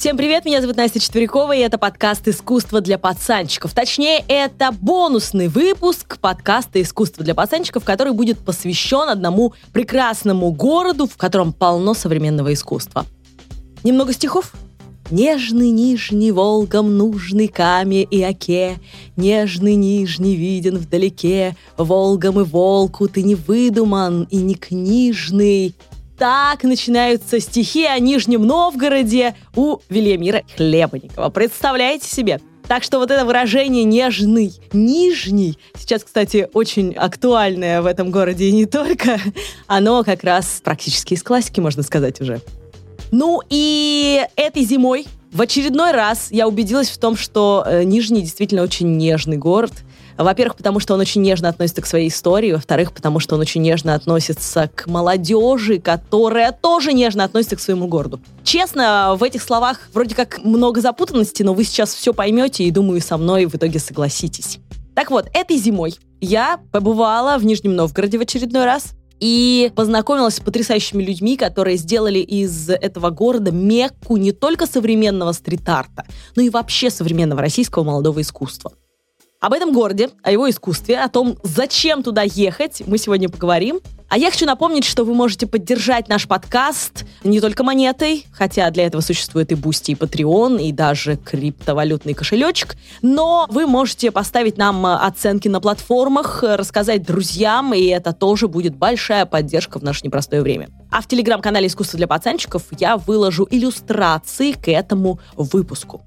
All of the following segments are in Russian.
Всем привет, меня зовут Настя Четверякова, и это подкаст «Искусство для пацанчиков». Точнее, это бонусный выпуск подкаста «Искусство для пацанчиков», который будет посвящен одному прекрасному городу, в котором полно современного искусства. Немного стихов? Нежный нижний Волгам нужный каме и оке, Нежный нижний виден вдалеке, Волгам и волку ты не выдуман и не книжный, так начинаются стихи о Нижнем Новгороде у Велимира Хлебникова. Представляете себе? Так что вот это выражение «нежный», «нижний» сейчас, кстати, очень актуальное в этом городе и не только. Оно как раз практически из классики, можно сказать уже. Ну и этой зимой в очередной раз я убедилась в том, что э, Нижний действительно очень нежный город – во-первых, потому что он очень нежно относится к своей истории. Во-вторых, потому что он очень нежно относится к молодежи, которая тоже нежно относится к своему городу. Честно, в этих словах вроде как много запутанности, но вы сейчас все поймете и, думаю, со мной в итоге согласитесь. Так вот, этой зимой я побывала в Нижнем Новгороде в очередной раз и познакомилась с потрясающими людьми, которые сделали из этого города мекку не только современного стрит-арта, но и вообще современного российского молодого искусства. Об этом городе, о его искусстве, о том, зачем туда ехать, мы сегодня поговорим. А я хочу напомнить, что вы можете поддержать наш подкаст не только монетой, хотя для этого существует и Boosty, и Patreon, и даже криптовалютный кошелечек, но вы можете поставить нам оценки на платформах, рассказать друзьям, и это тоже будет большая поддержка в наше непростое время. А в телеграм-канале «Искусство для пацанчиков» я выложу иллюстрации к этому выпуску.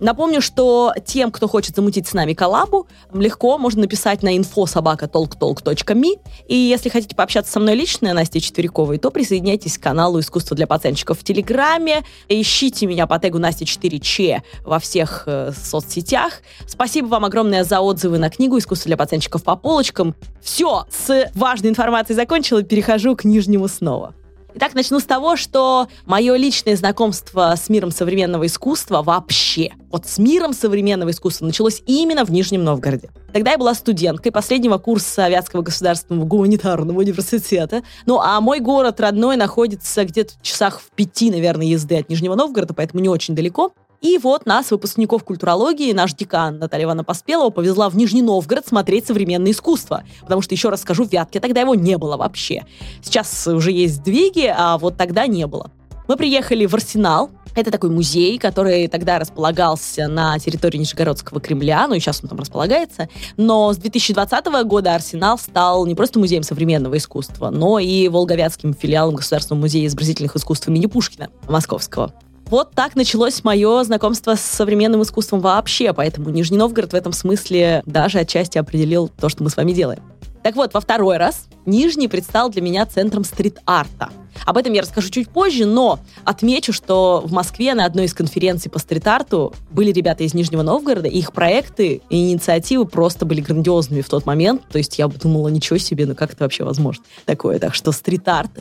Напомню, что тем, кто хочет замутить с нами коллабу, легко можно написать на infosobaka.talktalk.me. И если хотите пообщаться со мной лично, Настей Четверяковой, то присоединяйтесь к каналу «Искусство для пацанчиков» в Телеграме. Ищите меня по тегу Настя 4Ч во всех э, соцсетях. Спасибо вам огромное за отзывы на книгу «Искусство для пацанчиков по полочкам». Все, с важной информацией закончила, перехожу к нижнему снова. Итак, начну с того, что мое личное знакомство с миром современного искусства вообще, вот с миром современного искусства началось именно в Нижнем Новгороде. Тогда я была студенткой последнего курса Вятского государственного гуманитарного университета. Ну, а мой город родной находится где-то в часах в пяти, наверное, езды от Нижнего Новгорода, поэтому не очень далеко. И вот нас, выпускников культурологии, наш декан Наталья Ивановна Поспелова повезла в Нижний Новгород смотреть современное искусство. Потому что, еще раз скажу, в Вятке тогда его не было вообще. Сейчас уже есть сдвиги, а вот тогда не было. Мы приехали в Арсенал, это такой музей, который тогда располагался на территории Нижегородского Кремля, ну и сейчас он там располагается. Но с 2020 года Арсенал стал не просто музеем современного искусства, но и волговятским филиалом Государственного музея изобразительных искусств имени Пушкина Московского. Вот так началось мое знакомство с современным искусством вообще, поэтому Нижний Новгород в этом смысле даже отчасти определил то, что мы с вами делаем. Так вот, во второй раз Нижний предстал для меня центром стрит-арта. Об этом я расскажу чуть позже, но отмечу, что в Москве на одной из конференций по стрит-арту были ребята из Нижнего Новгорода, и их проекты и инициативы просто были грандиозными в тот момент. То есть я думала, ничего себе, ну как это вообще возможно такое? Так что стрит-арт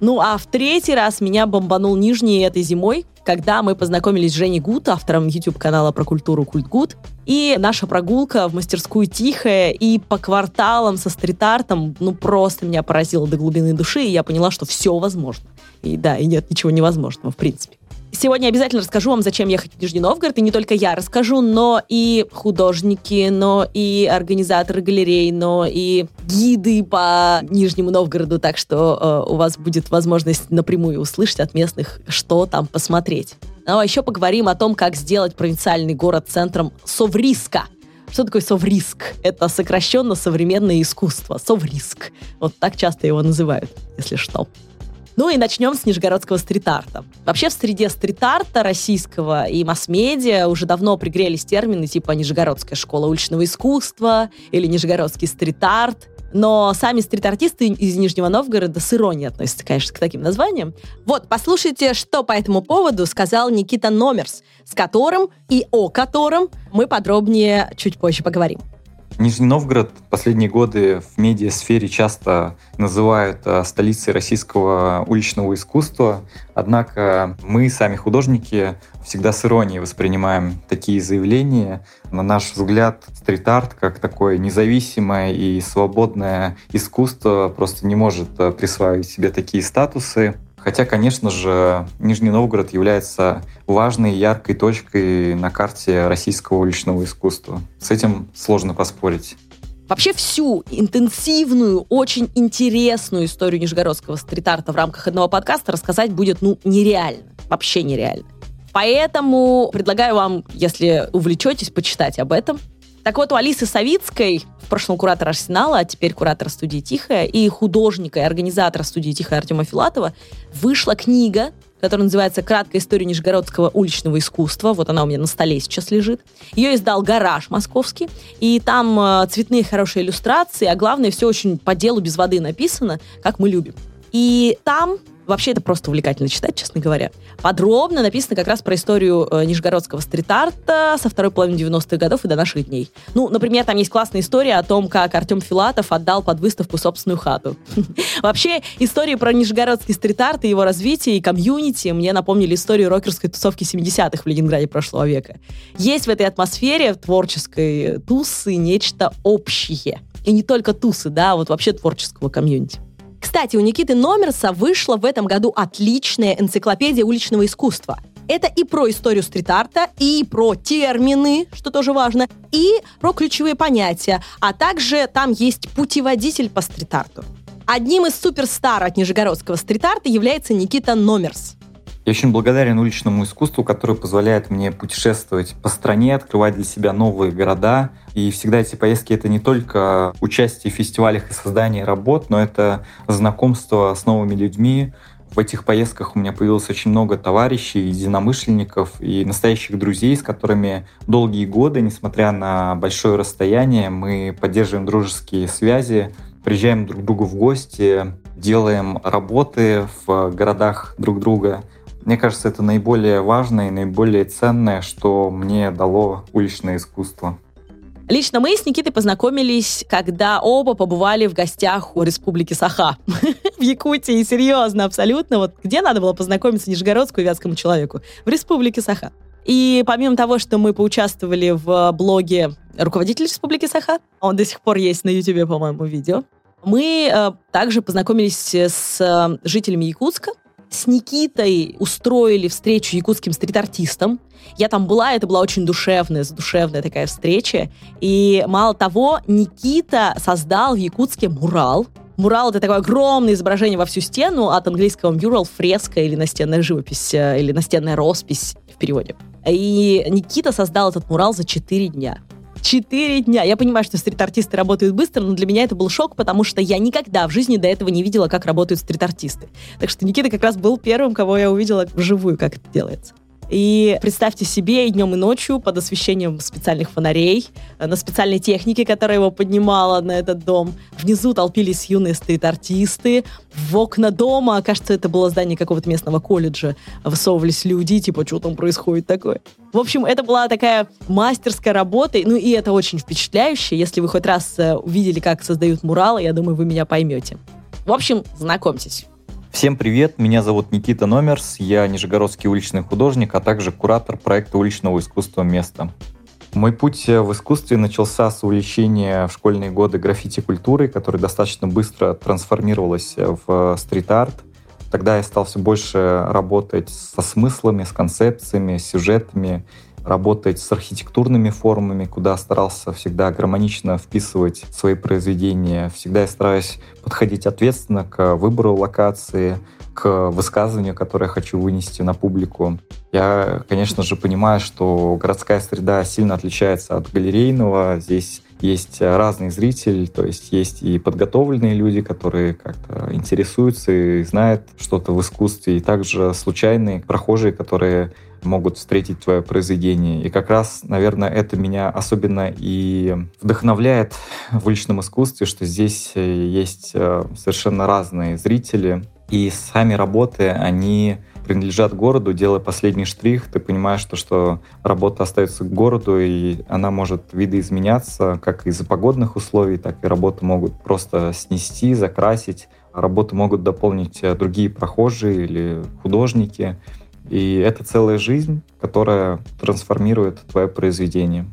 ну, а в третий раз меня бомбанул Нижний этой зимой, когда мы познакомились с Женей Гуд, автором YouTube-канала про культуру Культ Гуд. И наша прогулка в мастерскую тихая и по кварталам со стрит-артом, ну, просто меня поразила до глубины души, и я поняла, что все возможно. И да, и нет ничего невозможного, в принципе. Сегодня обязательно расскажу вам, зачем ехать в Нижний Новгород, и не только я расскажу, но и художники, но и организаторы галерей, но и гиды по Нижнему Новгороду, так что э, у вас будет возможность напрямую услышать от местных, что там посмотреть. Ну а еще поговорим о том, как сделать провинциальный город центром Совриска. Что такое совриск? Это сокращенно современное искусство. Совриск. Вот так часто его называют, если что. Ну и начнем с нижегородского стрит-арта. Вообще в среде стрит-арта российского и масс-медиа уже давно пригрелись термины типа Нижегородская школа уличного искусства или Нижегородский стрит-арт. Но сами стрит-артисты из Нижнего Новгорода с иронией относятся, конечно, к таким названиям. Вот, послушайте, что по этому поводу сказал Никита Номерс, с которым и о котором мы подробнее чуть позже поговорим. Нижний Новгород последние годы в медиасфере часто называют э, столицей российского уличного искусства, однако мы, сами художники, всегда с иронией воспринимаем такие заявления. На наш взгляд, стрит-арт как такое независимое и свободное искусство просто не может э, присваивать себе такие статусы. Хотя, конечно же, Нижний Новгород является важной, яркой точкой на карте российского уличного искусства. С этим сложно поспорить. Вообще всю интенсивную, очень интересную историю нижегородского стрит-арта в рамках одного подкаста рассказать будет, ну, нереально. Вообще нереально. Поэтому предлагаю вам, если увлечетесь, почитать об этом. Так вот, у Алисы Савицкой, в прошлом куратор Арсенала, а теперь куратор студии «Тихая», и художника и организатора студии «Тихая» Артема Филатова, вышла книга которая называется «Краткая история нижегородского уличного искусства». Вот она у меня на столе сейчас лежит. Ее издал «Гараж» московский. И там э, цветные хорошие иллюстрации, а главное, все очень по делу без воды написано, как мы любим. И там Вообще это просто увлекательно читать, честно говоря. Подробно написано как раз про историю э, нижегородского стрит-арта со второй половины 90-х годов и до наших дней. Ну, например, там есть классная история о том, как Артем Филатов отдал под выставку собственную хату. Вообще, истории про нижегородский стрит-арт и его развитие и комьюнити мне напомнили историю рокерской тусовки 70-х в Ленинграде прошлого века. Есть в этой атмосфере творческой тусы нечто общее. И не только тусы, да, а вот вообще творческого комьюнити. Кстати, у Никиты Номерса вышла в этом году отличная энциклопедия уличного искусства. Это и про историю стрит-арта, и про термины, что тоже важно, и про ключевые понятия. А также там есть путеводитель по стрит-арту. Одним из суперстар от нижегородского стрит-арта является Никита Номерс. Я очень благодарен уличному искусству, которое позволяет мне путешествовать по стране, открывать для себя новые города. И всегда эти поездки — это не только участие в фестивалях и создание работ, но это знакомство с новыми людьми, в этих поездках у меня появилось очень много товарищей, единомышленников и настоящих друзей, с которыми долгие годы, несмотря на большое расстояние, мы поддерживаем дружеские связи, приезжаем друг к другу в гости, делаем работы в городах друг друга. Мне кажется, это наиболее важное и наиболее ценное, что мне дало уличное искусство. Лично мы с Никитой познакомились, когда оба побывали в гостях у Республики Саха в Якутии. Серьезно, абсолютно. Вот где надо было познакомиться Нижегородскому Вятскому человеку? В Республике Саха. И помимо того, что мы поучаствовали в блоге руководитель Республики Саха, он до сих пор есть на YouTube, по-моему, видео, мы э, также познакомились с э, жителями Якутска, с Никитой устроили встречу якутским стрит-артистам. Я там была, это была очень душевная, задушевная такая встреча. И мало того, Никита создал в Якутске мурал. Мурал — это такое огромное изображение во всю стену, от английского mural — фреска или настенная живопись, э, или настенная роспись в переводе. И Никита создал этот мурал за 4 дня. Четыре дня. Я понимаю, что стрит-артисты работают быстро, но для меня это был шок, потому что я никогда в жизни до этого не видела, как работают стрит-артисты. Так что Никита как раз был первым, кого я увидела вживую, как это делается. И представьте себе и днем, и ночью под освещением специальных фонарей, э, на специальной технике, которая его поднимала на этот дом. Внизу толпились юные стрит-артисты. В окна дома, кажется, это было здание какого-то местного колледжа, высовывались люди, типа, что там происходит такое. В общем, это была такая мастерская работа, ну и это очень впечатляюще. Если вы хоть раз э, увидели, как создают муралы, я думаю, вы меня поймете. В общем, знакомьтесь. Всем привет, меня зовут Никита Номерс, я нижегородский уличный художник, а также куратор проекта уличного искусства «Место». Мой путь в искусстве начался с увлечения в школьные годы граффити-культурой, которая достаточно быстро трансформировалась в стрит-арт. Тогда я стал все больше работать со смыслами, с концепциями, сюжетами, работать с архитектурными формами, куда старался всегда гармонично вписывать свои произведения. Всегда я стараюсь подходить ответственно к выбору локации, к высказыванию, которое я хочу вынести на публику. Я, конечно же, понимаю, что городская среда сильно отличается от галерейного. Здесь есть разный зритель, то есть есть и подготовленные люди, которые как-то интересуются и знают что-то в искусстве, и также случайные прохожие, которые могут встретить твое произведение. И как раз, наверное, это меня особенно и вдохновляет в уличном искусстве, что здесь э, есть э, совершенно разные зрители, и сами работы, они принадлежат городу, делая последний штрих, ты понимаешь, что, что работа остается городу, и она может видоизменяться как из-за погодных условий, так и работу могут просто снести, закрасить, работу могут дополнить э, другие прохожие или художники. И это целая жизнь, которая трансформирует твое произведение.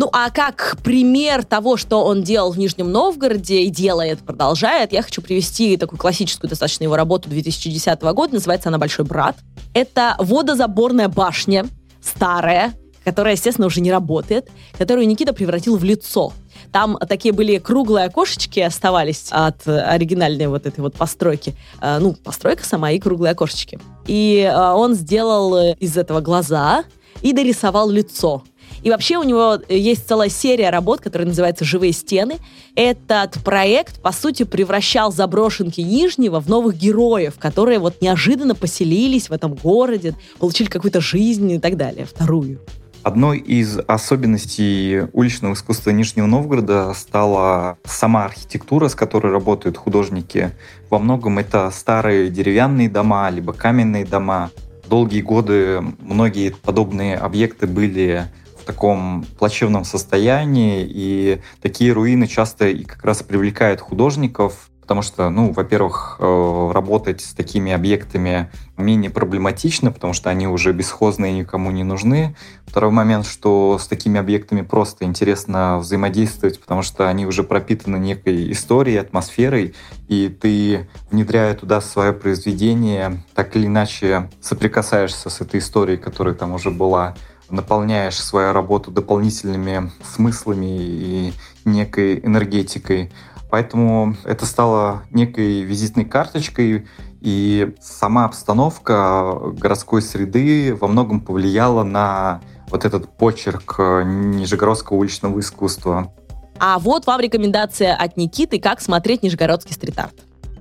Ну, а как пример того, что он делал в Нижнем Новгороде и делает, продолжает, я хочу привести такую классическую достаточно его работу 2010 года, называется она «Большой брат». Это водозаборная башня, старая, которая, естественно, уже не работает, которую Никита превратил в лицо. Там такие были круглые окошечки оставались от оригинальной вот этой вот постройки. А, ну, постройка сама и круглые окошечки. И а, он сделал из этого глаза и дорисовал лицо. И вообще у него есть целая серия работ, которая называется «Живые стены». Этот проект, по сути, превращал заброшенки Нижнего в новых героев, которые вот неожиданно поселились в этом городе, получили какую-то жизнь и так далее, вторую. Одной из особенностей уличного искусства Нижнего Новгорода стала сама архитектура, с которой работают художники. Во многом это старые деревянные дома, либо каменные дома. Долгие годы многие подобные объекты были в таком плачевном состоянии, и такие руины часто и как раз привлекают художников, потому что, ну, во-первых, э, работать с такими объектами менее проблематично, потому что они уже бесхозные и никому не нужны. Второй момент, что с такими объектами просто интересно взаимодействовать, потому что они уже пропитаны некой историей, атмосферой, и ты, внедряя туда свое произведение, так или иначе соприкасаешься с этой историей, которая там уже была, наполняешь свою работу дополнительными смыслами и некой энергетикой. Поэтому это стало некой визитной карточкой, и сама обстановка городской среды во многом повлияла на вот этот почерк нижегородского уличного искусства. А вот вам рекомендация от Никиты, как смотреть нижегородский стрит-арт.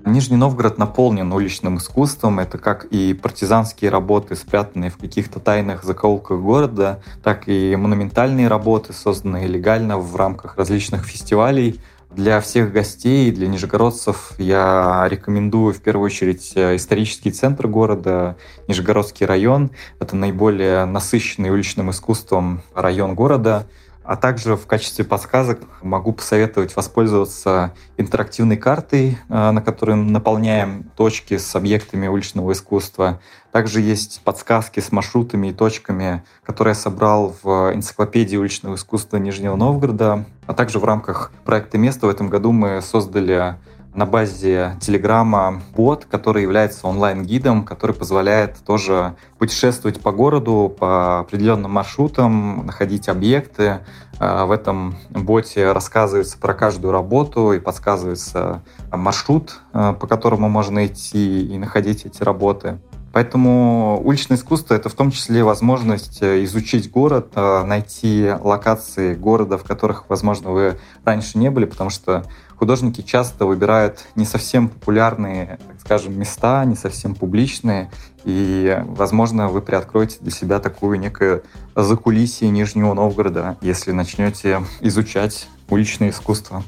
Нижний Новгород наполнен уличным искусством. Это как и партизанские работы, спрятанные в каких-то тайных закоулках города, так и монументальные работы, созданные легально в рамках различных фестивалей. Для всех гостей, для нижегородцев я рекомендую в первую очередь э, исторический центр города, Нижегородский район. Это наиболее насыщенный уличным искусством район города. А также в качестве подсказок могу посоветовать воспользоваться интерактивной картой, э, на которой наполняем точки с объектами уличного искусства. Также есть подсказки с маршрутами и точками, которые я собрал в энциклопедии уличного искусства Нижнего Новгорода. А также в рамках проекта «Место» в этом году мы создали на базе Телеграма бот, который является онлайн-гидом, который позволяет тоже путешествовать по городу по определенным маршрутам, находить объекты. А, в этом боте рассказывается про каждую работу и подсказывается маршрут, а, по которому можно идти и находить эти работы. Поэтому уличное искусство — это в том числе возможность э, изучить город, э, найти локации города, в которых, возможно, вы раньше не были, потому что художники часто выбирают не совсем популярные, так скажем, места, не совсем публичные, и, возможно, вы приоткроете для себя такую некое закулисье Нижнего Новгорода, если начнете изучать уличное искусство.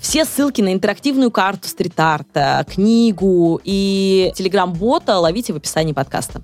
Все ссылки на интерактивную карту стрит-арта, книгу и телеграм-бота ловите в описании подкаста.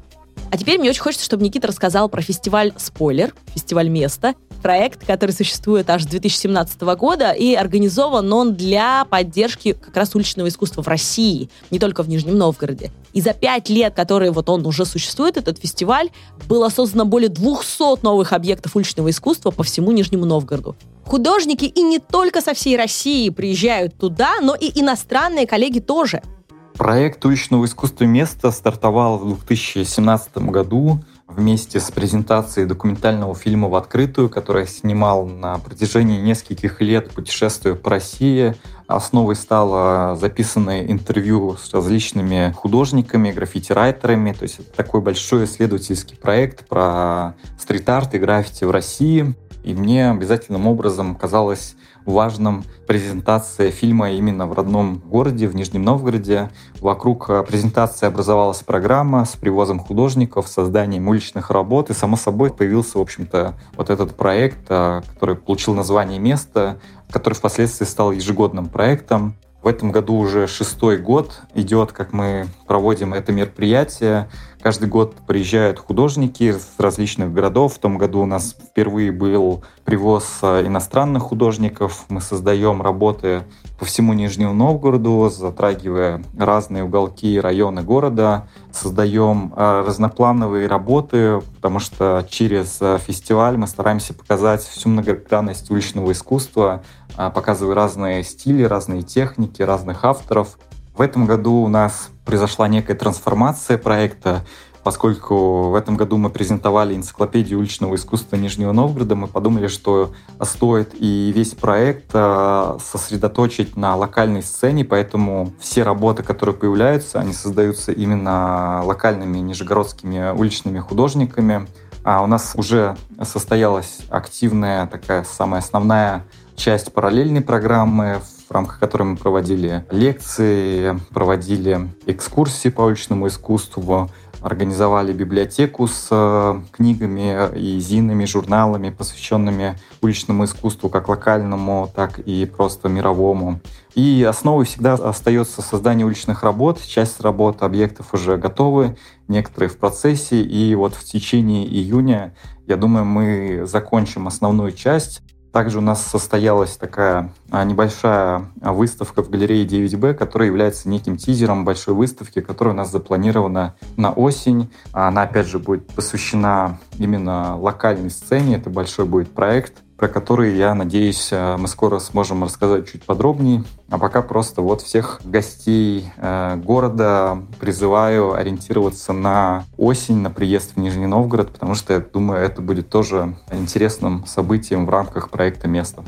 А теперь мне очень хочется, чтобы Никита рассказал про фестиваль «Спойлер», фестиваль «Место», проект, который существует аж с 2017 года, и организован он для поддержки как раз уличного искусства в России, не только в Нижнем Новгороде. И за пять лет, которые вот он уже существует, этот фестиваль, было создано более 200 новых объектов уличного искусства по всему Нижнему Новгороду. Художники и не только со всей России приезжают туда, но и иностранные коллеги тоже – Проект уличного искусства места стартовал в 2017 году вместе с презентацией документального фильма в открытую, который я снимал на протяжении нескольких лет, путешествуя по России. Основой стало записанное интервью с различными художниками, граффити-райтерами. То есть это такой большой исследовательский проект про стрит-арт и граффити в России. И мне обязательным образом казалось важным презентация фильма именно в родном городе, в Нижнем Новгороде. Вокруг э, презентации образовалась программа с привозом художников, созданием уличных работ, и, само собой, появился, в общем-то, вот этот проект, э, который получил название «Место», который впоследствии стал ежегодным проектом. В этом году уже шестой год идет, как мы проводим это мероприятие, Каждый год приезжают художники из различных городов. В том году у нас впервые был привоз э, иностранных художников. Мы создаем работы по всему Нижнему Новгороду, затрагивая разные уголки и районы города. Создаем э, разноплановые работы, потому что через э, фестиваль мы стараемся показать всю многогранность уличного искусства, показывая разные стили, разные техники, разных авторов. В этом году у нас произошла некая трансформация проекта, поскольку в этом году мы презентовали энциклопедию уличного искусства Нижнего Новгорода, мы подумали, что стоит и весь проект э, сосредоточить на локальной сцене, поэтому все работы, которые появляются, они создаются именно локальными нижегородскими уличными художниками. А у нас уже состоялась активная такая самая основная часть параллельной программы, в рамках которой мы проводили лекции, проводили экскурсии по уличному искусству, организовали библиотеку с э, книгами и зинами, журналами, посвященными уличному искусству как локальному, так и просто мировому. И основой всегда остается создание уличных работ. Часть работ, объектов уже готовы, некоторые в процессе. И вот в течение июня, я думаю, мы закончим основную часть. Также у нас состоялась такая а, небольшая выставка в галерее 9Б, которая является неким тизером большой выставки, которая у нас запланирована на осень. Она, опять же, будет посвящена именно локальной сцене. Это большой будет проект про которые, я надеюсь, э, мы скоро сможем рассказать чуть подробнее. А пока просто вот всех гостей э, города призываю ориентироваться на осень, на приезд в Нижний Новгород, потому что, я думаю, это будет тоже интересным событием в рамках проекта «Место».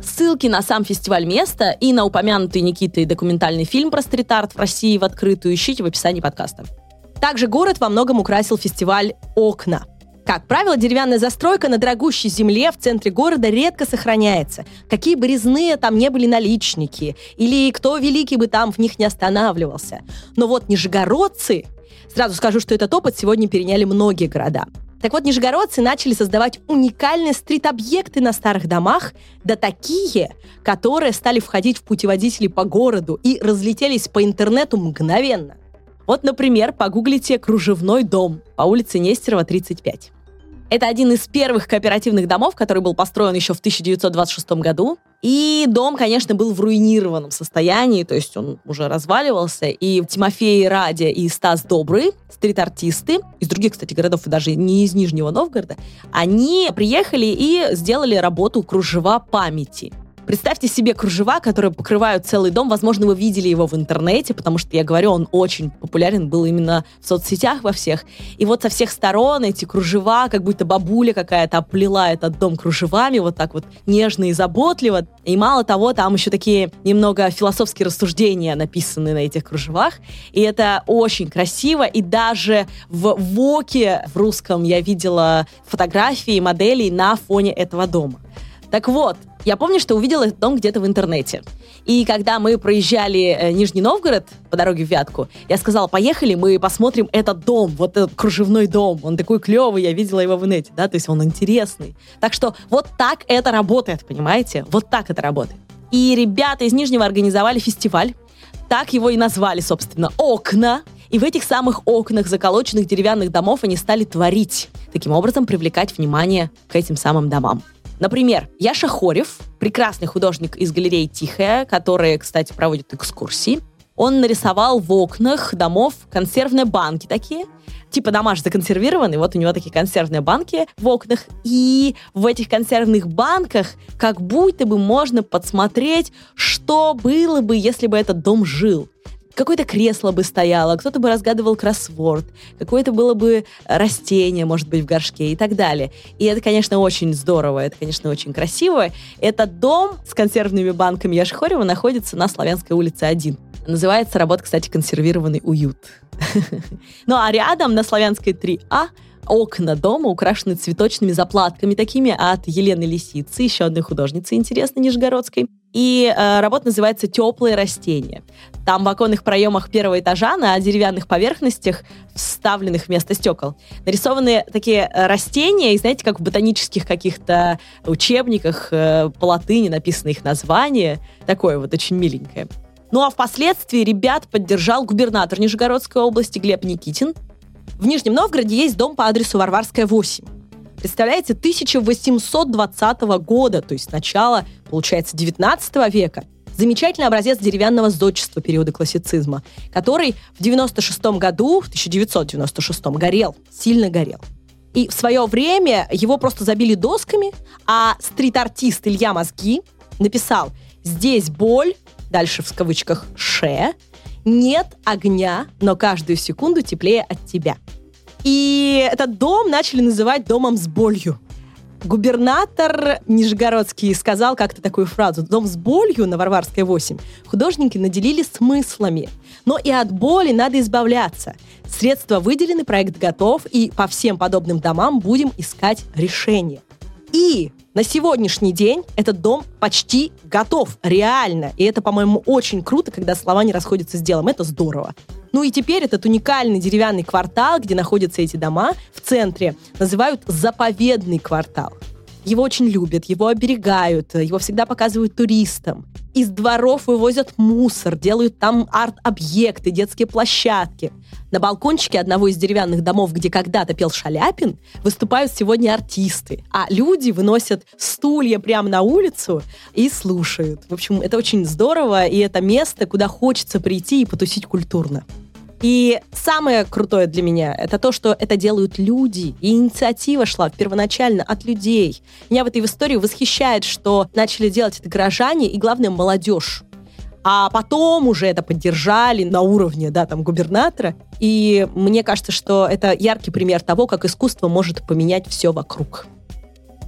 Ссылки на сам фестиваль «Место» и на упомянутый Никитой документальный фильм про стрит-арт в России в открытую ищите в описании подкаста. Также город во многом украсил фестиваль «Окна», как правило, деревянная застройка на дорогущей земле в центре города редко сохраняется. Какие бы резные там не были наличники, или кто великий бы там в них не останавливался. Но вот нижегородцы, сразу скажу, что этот опыт сегодня переняли многие города. Так вот, нижегородцы начали создавать уникальные стрит-объекты на старых домах, да такие, которые стали входить в путеводители по городу и разлетелись по интернету мгновенно. Вот, например, погуглите «Кружевной дом» по улице Нестерова, 35. Это один из первых кооперативных домов, который был построен еще в 1926 году. И дом, конечно, был в руинированном состоянии, то есть он уже разваливался. И Тимофей Радя и Стас Добрый, стрит-артисты, из других, кстати, городов, и даже не из Нижнего Новгорода, они приехали и сделали работу «Кружева памяти». Представьте себе кружева, которые покрывают целый дом. Возможно, вы видели его в интернете, потому что, я говорю, он очень популярен был именно в соцсетях во всех. И вот со всех сторон эти кружева, как будто бабуля какая-то оплела этот дом кружевами, вот так вот нежно и заботливо. И мало того, там еще такие немного философские рассуждения написаны на этих кружевах. И это очень красиво. И даже в ВОКе в русском я видела фотографии моделей на фоне этого дома. Так вот, я помню, что увидела этот дом где-то в интернете. И когда мы проезжали э, Нижний Новгород по дороге в Вятку, я сказала, поехали, мы посмотрим этот дом, вот этот кружевной дом. Он такой клевый, я видела его в инете, да, то есть он интересный. Так что вот так это работает, понимаете? Вот так это работает. И ребята из Нижнего организовали фестиваль. Так его и назвали, собственно, «Окна». И в этих самых окнах заколоченных деревянных домов они стали творить. Таким образом, привлекать внимание к этим самым домам. Например, Яша Хорев, прекрасный художник из галереи «Тихая», который, кстати, проводит экскурсии, он нарисовал в окнах домов консервные банки такие, типа дома же законсервированы, вот у него такие консервные банки в окнах, и в этих консервных банках как будто бы можно подсмотреть, что было бы, если бы этот дом жил какое-то кресло бы стояло, кто-то бы разгадывал кроссворд, какое-то было бы растение, может быть, в горшке и так далее. И это, конечно, очень здорово, это, конечно, очень красиво. Этот дом с консервными банками Яшхорева находится на Славянской улице 1. Называется работа, кстати, «Консервированный уют». Ну а рядом на Славянской 3А окна дома украшены цветочными заплатками такими от Елены Лисицы, еще одной художницы интересной нижегородской. И э, работа называется «Теплые растения». Там в оконных проемах первого этажа на деревянных поверхностях, вставленных вместо стекол, нарисованы такие э, растения, и знаете, как в ботанических каких-то учебниках э, по латыни написаны их названия. Такое вот очень миленькое. Ну а впоследствии ребят поддержал губернатор Нижегородской области Глеб Никитин, В Нижнем Новгороде есть дом по адресу Варварская, 8. Представляете, 1820 года, то есть начало, получается, 19 века. Замечательный образец деревянного зодчества периода классицизма, который в 96 году, в 1996 горел, сильно горел. И в свое время его просто забили досками, а стрит-артист Илья Мозги написал «Здесь боль», дальше в кавычках «ше», «нет огня, но каждую секунду теплее от тебя». И этот дом начали называть домом с болью. Губернатор Нижегородский сказал как-то такую фразу «Дом с болью» на Варварской 8 художники наделили смыслами. Но и от боли надо избавляться. Средства выделены, проект готов, и по всем подобным домам будем искать решение. И на сегодняшний день этот дом почти готов, реально. И это, по-моему, очень круто, когда слова не расходятся с делом. Это здорово. Ну и теперь этот уникальный деревянный квартал, где находятся эти дома, в центре, называют заповедный квартал. Его очень любят, его оберегают, его всегда показывают туристам. Из дворов вывозят мусор, делают там арт-объекты, детские площадки. На балкончике одного из деревянных домов, где когда-то пел Шаляпин, выступают сегодня артисты. А люди выносят стулья прямо на улицу и слушают. В общем, это очень здорово, и это место, куда хочется прийти и потусить культурно. И самое крутое для меня это то, что это делают люди. И инициатива шла первоначально от людей. Меня в этой истории восхищает, что начали делать это горожане и, главное, молодежь. А потом уже это поддержали на уровне, да, там, губернатора. И мне кажется, что это яркий пример того, как искусство может поменять все вокруг.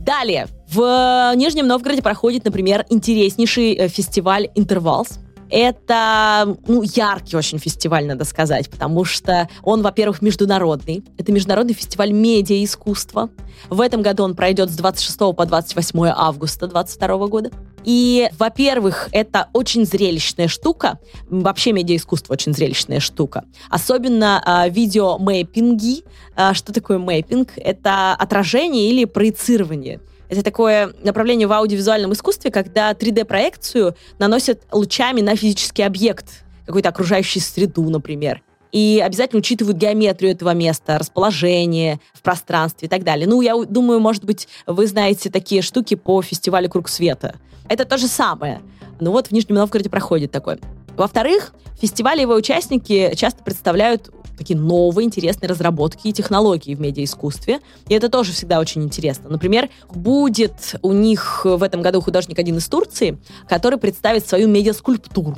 Далее. В Нижнем Новгороде проходит, например, интереснейший э, фестиваль «Интервалс», это ну, яркий очень фестиваль, надо сказать, потому что он, во-первых, международный. Это международный фестиваль медиа-искусства. В этом году он пройдет с 26 по 28 августа 2022 года. И, во-первых, это очень зрелищная штука. Вообще медиа-искусство очень зрелищная штука. Особенно э, видеомейпинги. Э, что такое мейпинг? Это отражение или проецирование это такое направление в аудиовизуальном искусстве, когда 3D-проекцию наносят лучами на физический объект, какую-то окружающую среду, например. И обязательно учитывают геометрию этого места, расположение в пространстве и так далее. Ну, я думаю, может быть, вы знаете такие штуки по фестивалю «Круг света». Это то же самое. Ну вот в Нижнем Новгороде проходит такое. Во-вторых, фестивали его участники часто представляют такие новые интересные разработки и технологии в медиаискусстве. И это тоже всегда очень интересно. Например, будет у них в этом году художник один из Турции, который представит свою медиаскульптуру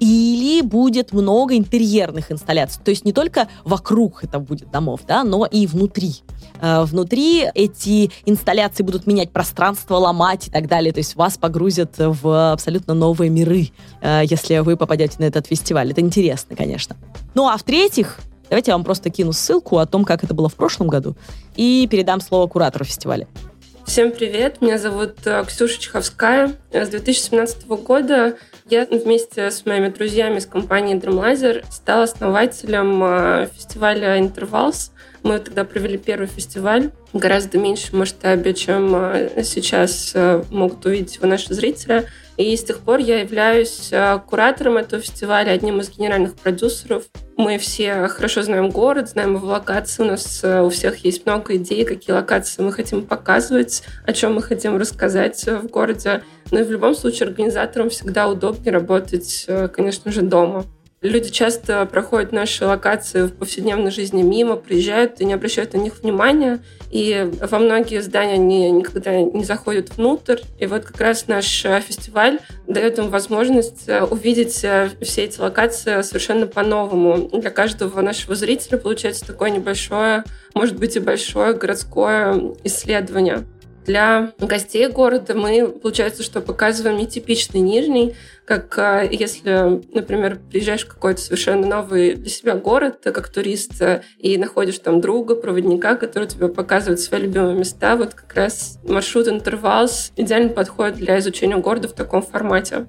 или будет много интерьерных инсталляций. То есть не только вокруг это будет домов, да, но и внутри. Э, внутри эти инсталляции будут менять пространство, ломать и так далее. То есть вас погрузят в абсолютно новые миры, э, если вы попадете на этот фестиваль. Это интересно, конечно. Ну а в-третьих, давайте я вам просто кину ссылку о том, как это было в прошлом году, и передам слово куратору фестиваля. Всем привет, меня зовут э, Ксюша Чеховская. С 2017 года я вместе с моими друзьями из компании Dreamlaser стала основателем э, фестиваля Intervals. Мы тогда провели первый фестиваль в гораздо меньшем масштабе, чем э, сейчас могут увидеть его наши зрители. И с тех пор я являюсь куратором этого фестиваля, одним из генеральных продюсеров. Мы все хорошо знаем город, знаем его локации. У нас у всех есть много идей, какие локации мы хотим показывать, о чем мы хотим рассказать в городе. Но и в любом случае организаторам всегда удобнее работать, конечно же, дома. Люди часто проходят наши локации в повседневной жизни мимо, приезжают и не обращают на них внимания. И во многие здания они никогда не заходят внутрь. И вот как раз наш э, фестиваль дает им возможность э, увидеть э, все эти локации совершенно по-новому. Для каждого нашего зрителя получается такое небольшое, может быть и большое городское исследование. Для гостей города мы, получается, что показываем нетипичный Нижний, как а, если, например, приезжаешь в какой-то совершенно новый для себя город, как турист, э, и находишь там друга, проводника, который тебе показывает свои любимые места, вот как раз маршрут Интервалс идеально подходит для изучения города в таком формате.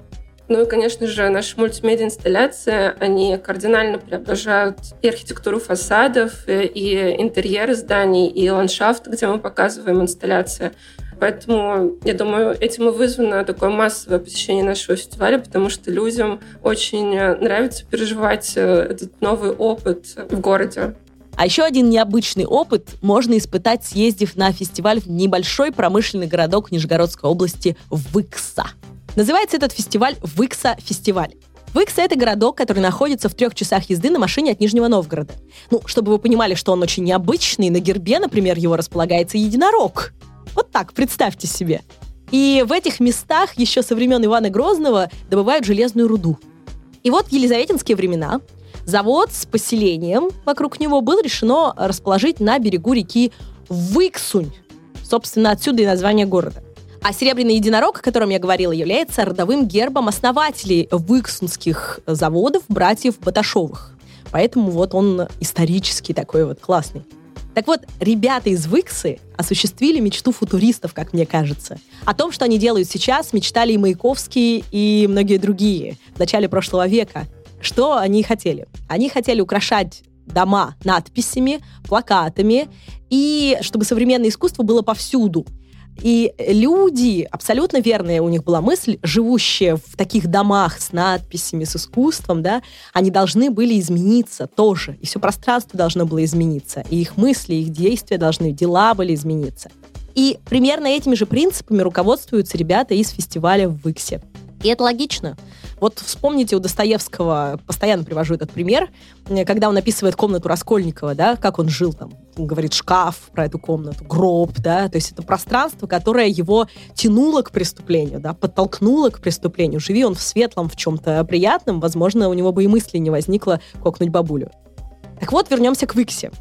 Ну и, конечно же, наши мультимедиа-инсталляции, они кардинально преображают и архитектуру фасадов, и интерьеры зданий, и ландшафт, где мы показываем инсталляции. Поэтому, я думаю, этим и вызвано такое массовое посещение нашего фестиваля, потому что людям очень нравится переживать э, этот новый опыт в городе. А еще один необычный опыт можно испытать, съездив на фестиваль в небольшой промышленный городок Нижегородской области Выкса. Называется этот фестиваль Выкса фестиваль. Выкса — это городок, который находится в трех часах езды на машине от Нижнего Новгорода. Ну, чтобы вы понимали, что он очень необычный, на гербе, например, его располагается единорог. Вот так, представьте себе. И в этих местах еще со времен Ивана Грозного добывают железную руду. И вот в елизаветинские времена завод с поселением вокруг него было решено расположить на берегу реки Выксунь. Собственно, отсюда и название города. А серебряный единорог, о котором я говорила, является родовым гербом основателей выксунских заводов братьев Баташовых. Поэтому вот он исторический такой вот классный. Так вот, ребята из Выксы осуществили мечту футуристов, как мне кажется. О том, что они делают сейчас, мечтали и Маяковский, и многие другие в начале прошлого века. Что они хотели? Они хотели украшать дома надписями, плакатами, и чтобы современное искусство было повсюду. И люди, абсолютно верная у них была мысль, живущие в таких домах с надписями, с искусством, да, они должны были измениться тоже. И все пространство должно было измениться. И их мысли, их действия должны, дела были измениться. И примерно этими же принципами руководствуются ребята из фестиваля в Иксе. И это логично. Вот вспомните у Достоевского, постоянно привожу этот пример, когда он описывает комнату Раскольникова, да, как он жил там, он говорит шкаф про эту комнату, гроб, да, то есть это пространство, которое его тянуло к преступлению, да, подтолкнуло к преступлению. Живи он в светлом, в чем-то приятном, возможно, у него бы и мысли не возникло кокнуть бабулю. Так вот, вернемся к Виксе.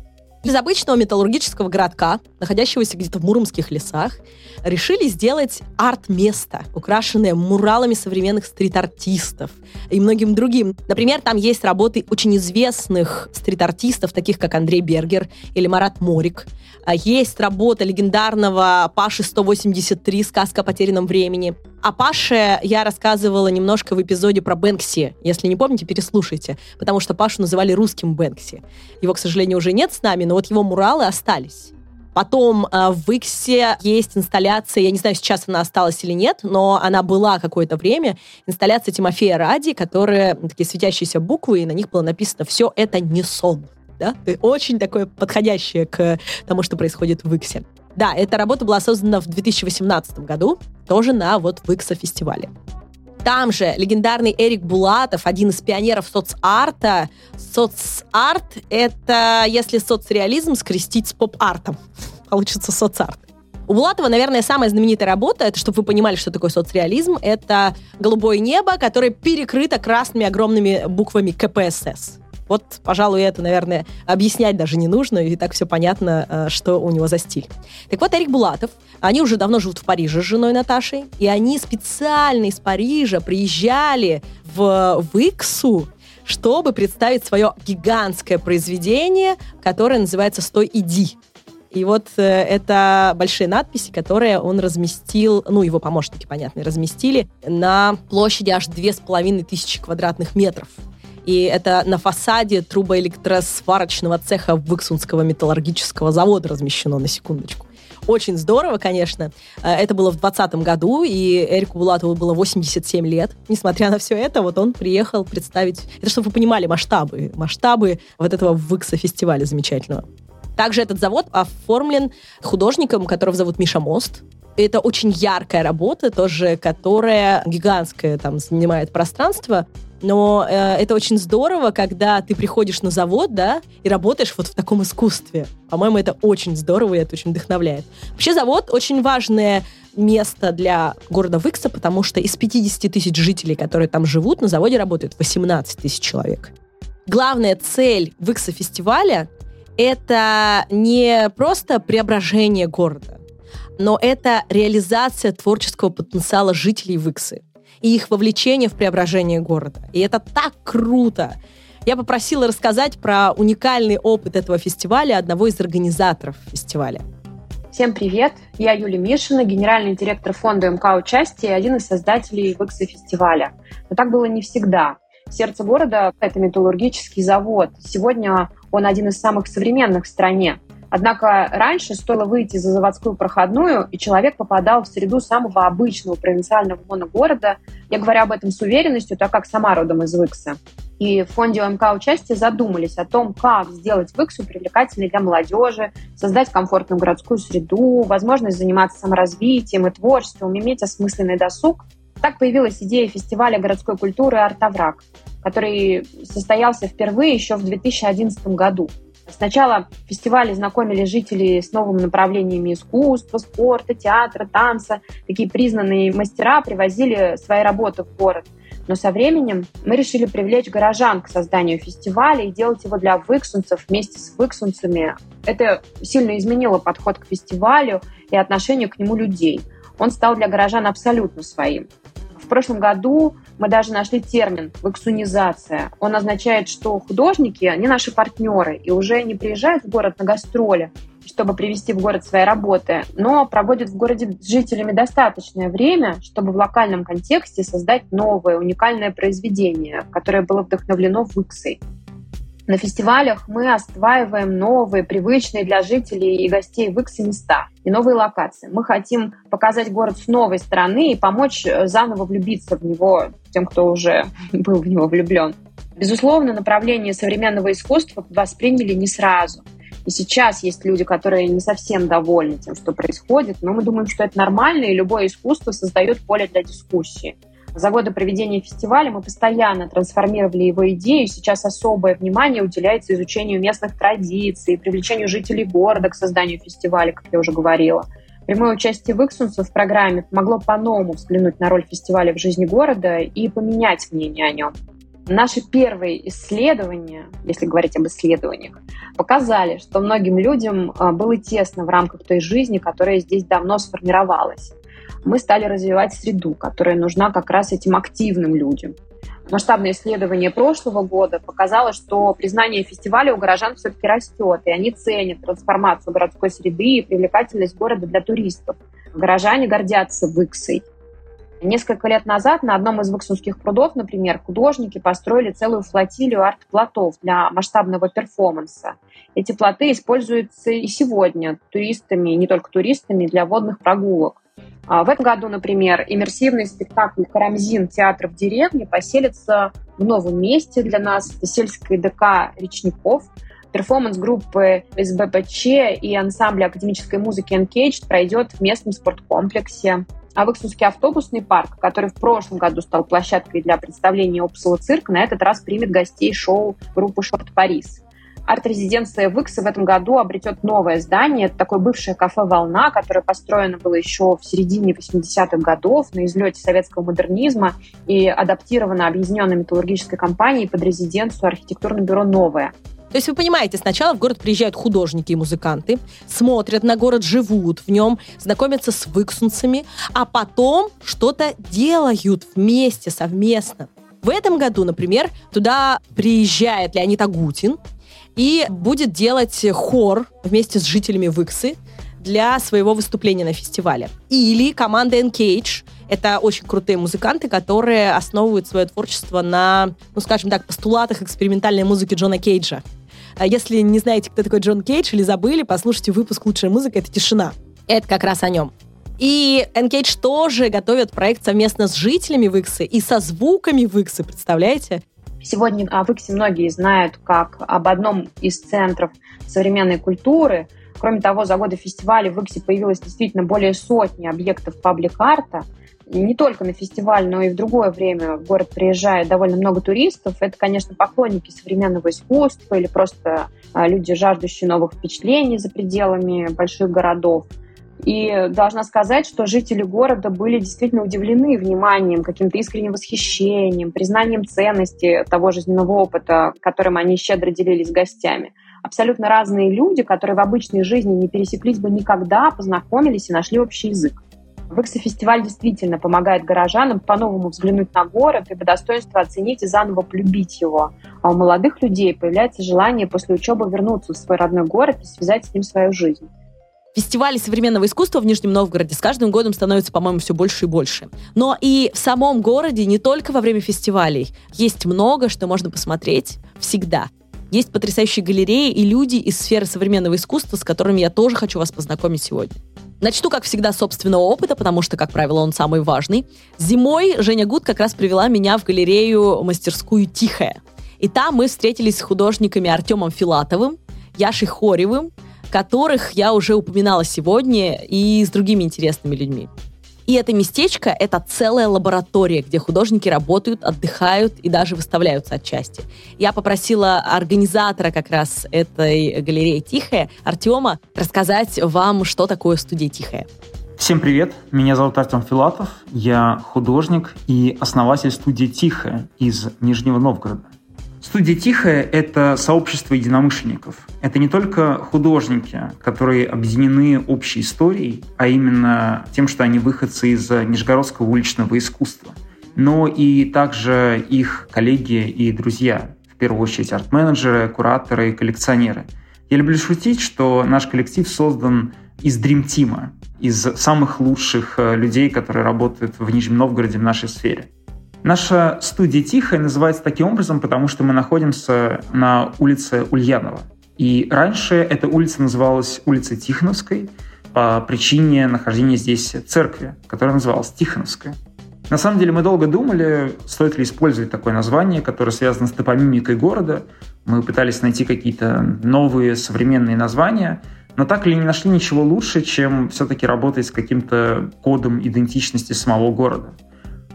Из обычного металлургического городка, находящегося где-то в муромских лесах, решили сделать арт-место, украшенное муралами современных стрит-артистов и многим другим. Например, там есть работы очень известных стрит-артистов, таких как Андрей Бергер или Марат Морик. А есть работа легендарного Паши 183 «Сказка о потерянном времени». О Паше я рассказывала немножко в эпизоде про Бэнкси. Если не помните, переслушайте. Потому что Пашу называли русским Бэнкси. Его, к сожалению, уже нет с нами, но вот его муралы остались. Потом э, в Иксе есть инсталляция, я не знаю, сейчас она осталась или нет, но она была какое-то время, инсталляция Тимофея Ради, которые такие светящиеся буквы, и на них было написано «Все это не сон». Да? Очень такое подходящее к тому, что происходит в Иксе. Да, эта работа была создана в 2018 году, тоже на вот Викса фестивале. Там же легендарный Эрик Булатов, один из пионеров соцарта. Соцарт — это если соцреализм скрестить с поп-артом. Получится соцарт. У Булатова, наверное, самая знаменитая работа, это, чтобы вы понимали, что такое соцреализм, это «Голубое небо», которое перекрыто красными огромными буквами КПСС. Вот, пожалуй, это, наверное, объяснять даже не нужно, и так все понятно, э, что у него за стиль. Так вот, Эрик Булатов, они уже давно живут в Париже с женой Наташей, и они специально из Парижа приезжали в, в Иксу, чтобы представить свое гигантское произведение, которое называется «Стой, иди». И вот э, это большие надписи, которые он разместил, ну, его помощники, понятно, разместили на площади аж две с половиной тысячи квадратных метров. И это на фасаде трубоэлектросварочного цеха Выксунского металлургического завода размещено, на секундочку. Очень здорово, конечно. Э, это было в 2020 году, и Эрику Булатову было 87 лет. Несмотря на все это, вот он приехал представить... Это чтобы вы понимали масштабы, масштабы вот этого Выкса фестиваля замечательного. Также этот завод оформлен художником, которого зовут Миша Мост. Это очень яркая работа, тоже, которая гигантская, там, занимает пространство. Но э, это очень здорово, когда ты приходишь на завод, да, и работаешь вот в таком искусстве. По-моему, это очень здорово, и это очень вдохновляет. Вообще завод очень важное место для города Выкса, потому что из 50 тысяч жителей, которые там живут, на заводе работают 18 тысяч человек. Главная цель Выкса фестиваля — это не просто преображение города, но это реализация творческого потенциала жителей Выксы и их вовлечение в преображение города. И это так круто! Я попросила рассказать про уникальный опыт этого фестиваля одного из организаторов фестиваля. Всем привет! Я Юлия Мишина, генеральный директор фонда МК «Участие» и один из создателей Выкса фестиваля. Но так было не всегда. Сердце города – это металлургический завод. Сегодня он один из самых современных в стране. Однако раньше стоило выйти за заводскую проходную, и человек попадал в среду самого обычного провинциального моногорода. Я говорю об этом с уверенностью, так как сама родом из Выкса. И в фонде ОМК участия задумались о том, как сделать ВИКСу привлекательной для молодежи, создать комфортную городскую среду, возможность заниматься саморазвитием и творчеством, иметь осмысленный досуг. Так появилась идея фестиваля городской культуры «Артовраг», который состоялся впервые еще в 2011 году. Сначала фестивали знакомили жителей с новыми направлениями искусства, спорта, театра, танца. Такие признанные мастера привозили свои работы в город – но со временем мы решили привлечь горожан к созданию фестиваля и делать его для выксунцев вместе с выксунцами. Это сильно изменило подход к фестивалю и отношение к нему людей. Он стал для горожан абсолютно своим. Прошлом году мы даже нашли термин «выксунизация». Он означает, что художники, они наши партнеры и уже не приезжают в город на гастроли, чтобы привести в город свои работы, но проводят в городе с жителями достаточное время, чтобы в локальном контексте создать новое, уникальное произведение, которое было вдохновлено Выксой. На фестивалях мы осваиваем новые, привычные для жителей и гостей Выксы места и новые локации. Мы хотим показать город с новой стороны и помочь заново влюбиться в него тем, кто уже был в него влюблен. Безусловно, направление современного искусства восприняли не сразу – и сейчас есть люди, которые не совсем довольны тем, что происходит, но мы думаем, что это нормально, и любое искусство создает поле для дискуссии. За годы проведения фестиваля мы постоянно трансформировали его идею. Сейчас особое внимание уделяется изучению местных традиций, привлечению жителей города к созданию фестиваля, как я уже говорила. Прямое участие Выксунса в программе помогло по-новому взглянуть на роль фестиваля в жизни города и поменять мнение о нем. Наши первые исследования, если говорить об исследованиях, показали, что многим людям а, было тесно в рамках той жизни, которая здесь давно сформировалась. Мы стали развивать среду, которая нужна как раз этим активным людям. Масштабное исследование прошлого года показало, что признание фестиваля у горожан все-таки растет, и они ценят трансформацию городской среды и привлекательность города для туристов. Горожане гордятся Выксой. Несколько лет назад на одном из Выксунских прудов, например, художники построили целую флотилию арт-плотов для масштабного перформанса. Эти плоты используются и сегодня туристами, не только туристами, для водных прогулок. А в этом году, например, иммерсивный спектакль «Карамзин. Театр в деревне» поселится в новом месте для нас. Это сельская ДК «Речников». Перформанс группы СБПЧ и ансамбля академической музыки Engaged пройдет в местном спорткомплексе. А Выксунский автобусный парк, который в прошлом году стал площадкой для представления Опсала цирка, на этот раз примет гостей шоу группы Шорт Парис. Арт-резиденция Выкса в этом году обретет новое здание. Это такое бывшее кафе «Волна», которое построено было еще в середине 80-х годов на излете советского модернизма и адаптировано объединенной металлургической компанией под резиденцию архитектурного бюро «Новое». То есть вы понимаете, сначала в город приезжают художники и музыканты, смотрят на город, живут в нем, знакомятся с выксунцами, а потом что-то делают вместе, совместно. В этом году, например, туда приезжает Леонид Агутин и будет делать хор вместе с жителями Выксы для своего выступления на фестивале. Или команда Encage. Это очень крутые музыканты, которые основывают свое творчество на, ну, скажем так, постулатах экспериментальной музыки Джона Кейджа. А если не знаете, кто такой Джон Кейдж или забыли, послушайте выпуск «Лучшая музыка» — это «Тишина». Это как раз о нем. И Engage тоже готовят проект совместно с жителями Виксы и со звуками Виксы, представляете? Сегодня о Виксе многие знают как об одном из центров современной культуры. Кроме того, за годы фестиваля в Виксе появилось действительно более сотни объектов паблик-арта – не только на фестиваль, но и в другое время в город приезжает довольно много туристов. Это, конечно, поклонники современного искусства или просто а, люди, жаждущие новых впечатлений за пределами больших городов. И должна сказать, что жители города были действительно удивлены вниманием, каким-то искренним восхищением, признанием ценности того жизненного опыта, которым они щедро делились с гостями. Абсолютно разные люди, которые в обычной жизни не пересеклись бы никогда, познакомились и нашли общий язык. Выкса-фестиваль действительно помогает горожанам по-новому взглянуть на город и по достоинству оценить и заново полюбить его. А у молодых людей появляется желание после учебы вернуться в свой родной город и связать с ним свою жизнь. Фестивали современного искусства в Нижнем Новгороде с каждым годом становятся, по-моему, все больше и больше. Но и в самом городе, не только во время фестивалей, есть много, что можно посмотреть всегда. Есть потрясающие галереи и люди из сферы современного искусства, с которыми я тоже хочу вас познакомить сегодня. Начну, как всегда, с собственного опыта, потому что, как правило, он самый важный. Зимой Женя Гуд как раз привела меня в галерею мастерскую «Тихая». И там мы встретились с художниками Артемом Филатовым, Яшей Хоревым, которых я уже упоминала сегодня, и с другими интересными людьми. И это местечко — это целая лаборатория, где художники работают, отдыхают и даже выставляются отчасти. Я попросила организатора как раз этой галереи «Тихая», Артема, рассказать вам, что такое студия «Тихая». Всем привет, меня зовут Артем Филатов, я художник и основатель студии «Тихая» из Нижнего Новгорода. Студия «Тихая» — это сообщество единомышленников. Это не только художники, которые объединены общей историей, а именно тем, что они выходцы из нижегородского уличного искусства, но и также их коллеги и друзья, в первую очередь арт-менеджеры, кураторы и коллекционеры. Я люблю шутить, что наш коллектив создан из Дримтима, из самых лучших э, людей, которые работают в Нижнем Новгороде в нашей сфере. Наша студия «Тихая» называется таким образом, потому что мы находимся на улице Ульянова. И раньше эта улица называлась улицей Тихоновской по причине нахождения здесь церкви, которая называлась Тихоновская. На самом деле мы долго думали, стоит ли использовать такое название, которое связано с топонимикой города. Мы пытались найти какие-то новые современные названия, но так или не нашли ничего лучше, чем все-таки работать с каким-то кодом идентичности самого города.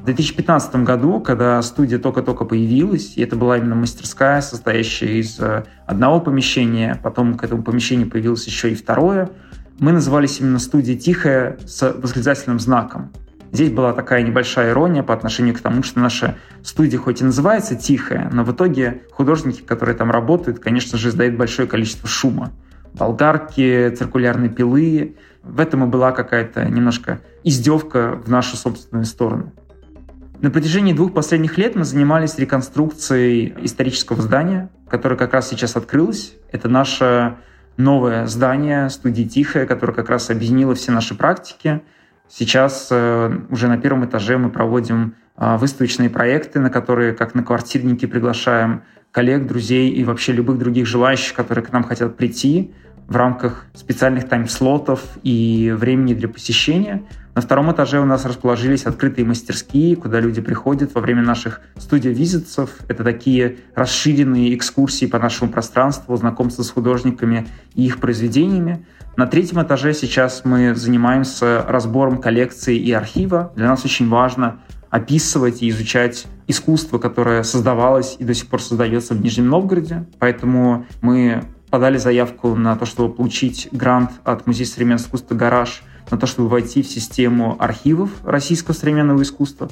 В 2015 году, когда студия только-только появилась, и это была именно мастерская, состоящая из э, одного помещения, потом к этому помещению появилось еще и второе, мы назывались именно студия «Тихая» с восклицательным знаком. Здесь была такая небольшая ирония по отношению к тому, что наша студия хоть и называется «Тихая», но в итоге художники, которые там работают, конечно же, издают большое количество шума. Болгарки, циркулярные пилы. В этом и была какая-то немножко издевка в нашу собственную сторону. На протяжении двух последних лет мы занимались реконструкцией исторического здания, которое как раз сейчас открылось. Это наше новое здание студии «Тихая», которое как раз объединило все наши практики. Сейчас э, уже на первом этаже мы проводим э, выставочные проекты, на которые, как на квартирники, приглашаем коллег, друзей и вообще любых других желающих, которые к нам хотят прийти в рамках специальных тайм-слотов и времени для посещения – на втором этаже у нас расположились открытые мастерские, куда люди приходят во время наших студио-визитов. Это такие расширенные экскурсии по нашему пространству, знакомство с художниками и их произведениями. На третьем этаже сейчас мы занимаемся разбором коллекции и архива. Для нас очень важно описывать и изучать искусство, которое создавалось и до сих пор создается в Нижнем Новгороде. Поэтому мы подали заявку на то, чтобы получить грант от Музея современного искусства «Гараж» на то, чтобы войти в систему архивов российского современного искусства.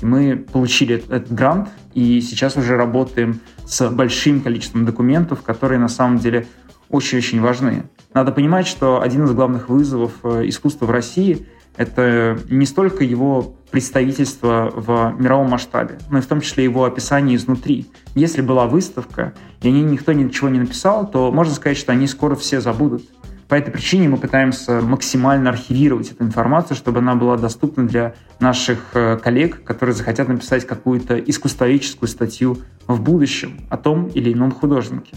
И мы получили этот грант, и сейчас уже работаем с большим количеством документов, которые на самом деле очень-очень важны. Надо понимать, что один из главных вызовов э, искусства в России – это не столько его представительство в мировом масштабе, но и в том числе его описание изнутри. Если была выставка, и о ней никто ничего не написал, то можно сказать, что они скоро все забудут. По этой причине мы пытаемся максимально архивировать эту информацию, чтобы она была доступна для наших э, коллег, которые захотят написать какую-то искусствоведческую статью в будущем о том или ином художнике.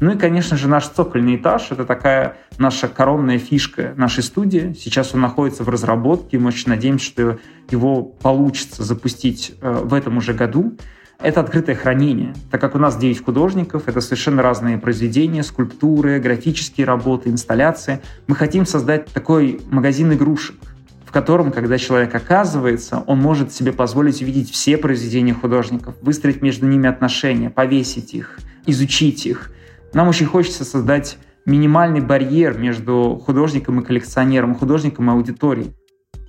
Ну и, конечно же, наш цокольный этаж — это такая наша коронная фишка нашей студии. Сейчас он находится в разработке, мы очень надеемся, что его получится запустить э, в этом уже году это открытое хранение. Так как у нас 9 художников, это совершенно разные произведения, скульптуры, графические работы, инсталляции. Мы хотим создать такой магазин игрушек, в котором, когда человек оказывается, он может себе позволить увидеть все произведения художников, выстроить между ними отношения, повесить их, изучить их. Нам очень хочется создать минимальный барьер между художником и коллекционером, художником и аудиторией.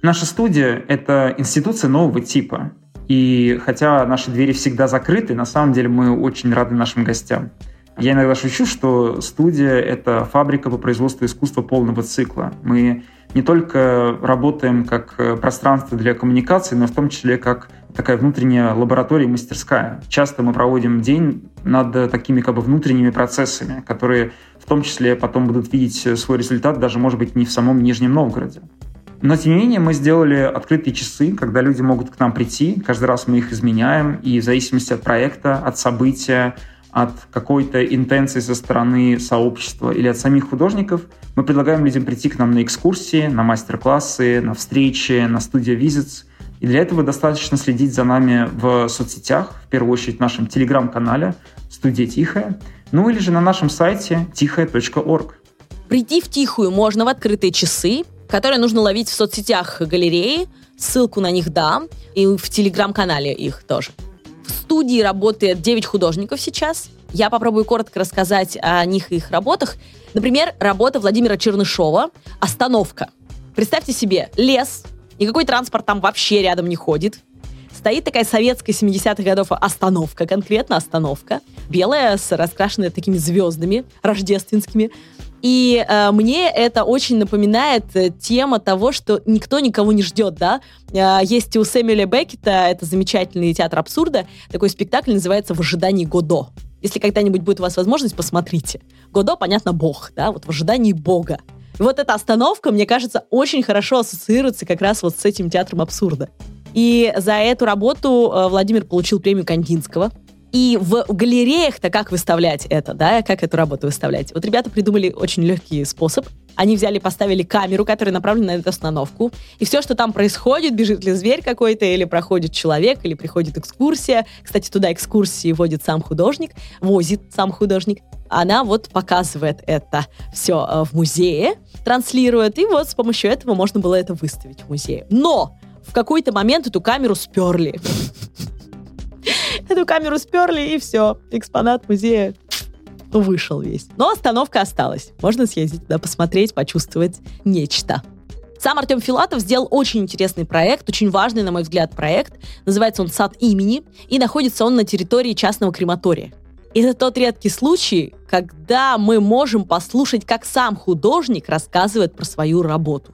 Наша студия — это институция нового типа. И хотя наши двери всегда закрыты, на самом деле мы очень рады нашим гостям. Я иногда шучу, что студия — это фабрика по производству искусства полного цикла. Мы не только работаем как пространство для коммуникации, но в том числе как такая внутренняя лаборатория и мастерская. Часто мы проводим день над такими как бы внутренними процессами, которые в том числе потом будут видеть свой результат даже, может быть, не в самом Нижнем Новгороде. Но, тем не менее, мы сделали открытые часы, когда люди могут к нам прийти. Каждый раз мы их изменяем, и в зависимости от проекта, от события, от какой-то интенции со стороны сообщества или от самих художников, мы предлагаем людям прийти к нам на экскурсии, на мастер-классы, на встречи, на студия визитс И для этого достаточно следить за нами в соцсетях, в первую очередь в нашем телеграм-канале «Студия Тихая», ну или же на нашем сайте тихая.орг. Прийти в Тихую можно в открытые часы, которые нужно ловить в соцсетях галереи, ссылку на них дам, и в телеграм-канале их тоже. В студии работает 9 художников сейчас. Я попробую коротко рассказать о них и их работах. Например, работа Владимира Чернышова «Остановка». Представьте себе лес, никакой транспорт там вообще рядом не ходит. Стоит такая советская 70-х годов остановка, конкретно остановка, белая, с раскрашенной такими звездами рождественскими. И э, мне это очень напоминает э, тема того, что никто никого не ждет, да. Э, есть у Сэмюэля Беккета, это замечательный театр абсурда, такой спектакль называется «В ожидании Годо». Если когда-нибудь будет у вас возможность, посмотрите. Годо, понятно, бог, да, вот в ожидании бога. И вот эта остановка, мне кажется, очень хорошо ассоциируется как раз вот с этим театром абсурда. И за эту работу э, Владимир получил премию Кандинского. И в галереях-то как выставлять это, да, как эту работу выставлять? Вот ребята придумали очень легкий способ. Они взяли, поставили камеру, которая направлена на эту остановку. И все, что там происходит, бежит ли зверь какой-то, или проходит человек, или приходит экскурсия. Кстати, туда экскурсии водит сам художник, возит сам художник. Она вот показывает это все э, в музее, транслирует, и вот с помощью этого можно было это выставить в музее. Но в какой-то момент эту камеру сперли. Эту камеру сперли, и все. Экспонат музея вышел весь. Но остановка осталась. Можно съездить туда, посмотреть, почувствовать нечто. Сам Артем Филатов сделал очень интересный проект, очень важный, на мой взгляд, проект. Называется он «Сад имени», и находится он на территории частного крематория. Это тот редкий случай, когда мы можем послушать, как сам художник рассказывает про свою работу.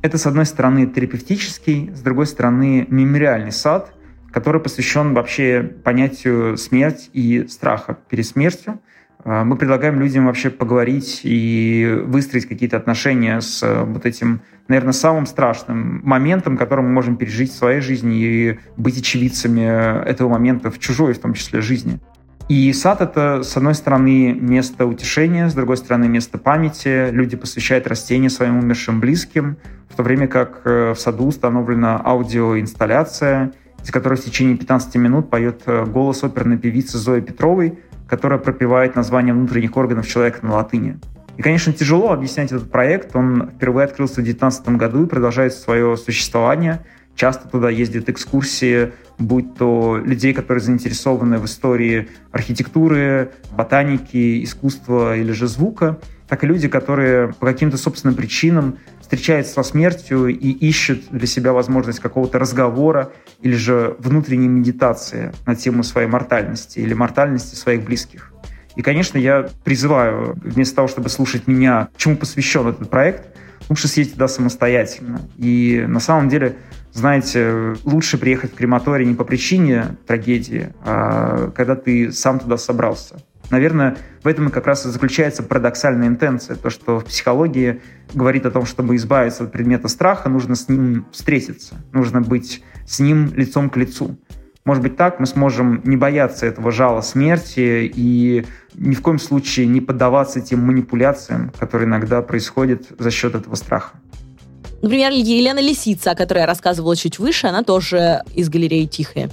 Это, с одной стороны, терапевтический, с другой стороны, мемориальный сад, который посвящен вообще понятию смерть и страха перед смертью. А, мы предлагаем людям вообще поговорить и выстроить какие-то отношения с э, вот этим, наверное, самым страшным моментом, который мы можем пережить в своей жизни и быть очевидцами этого момента в чужой, в том числе, жизни. И сад — это, с одной стороны, место утешения, с другой стороны, место памяти. Люди посвящают растения своим умершим близким, в то время как э, в саду установлена аудиоинсталляция, из которой в течение 15 минут поет э, голос оперной певицы Зои Петровой, которая пропевает название внутренних органов человека на латыни. И, конечно, тяжело объяснять этот проект. Он впервые открылся в 2019 году и продолжает свое существование. Часто туда ездят экскурсии будь то людей, которые заинтересованы в истории архитектуры, ботаники, искусства или же звука, так и люди, которые по каким-то собственным причинам встречаются со смертью и ищут для себя возможность какого-то разговора или же внутренней медитации на тему своей мортальности или мортальности своих близких. И, конечно, я призываю, вместо того, чтобы слушать меня, чему посвящен этот проект, лучше съездить туда самостоятельно. И на самом деле знаете, лучше приехать в крематорий не по причине трагедии, а когда ты сам туда собрался. Наверное, в этом и как раз и заключается парадоксальная интенция. То, что в психологии говорит о том, чтобы избавиться от предмета страха, нужно с ним встретиться, нужно быть с ним лицом к лицу. Может быть, так мы сможем не бояться этого жала смерти и ни в коем случае не поддаваться тем манипуляциям, которые иногда происходят за счет этого страха. Например, Елена Лисица, о которой я рассказывала чуть выше, она тоже из галереи «Тихая».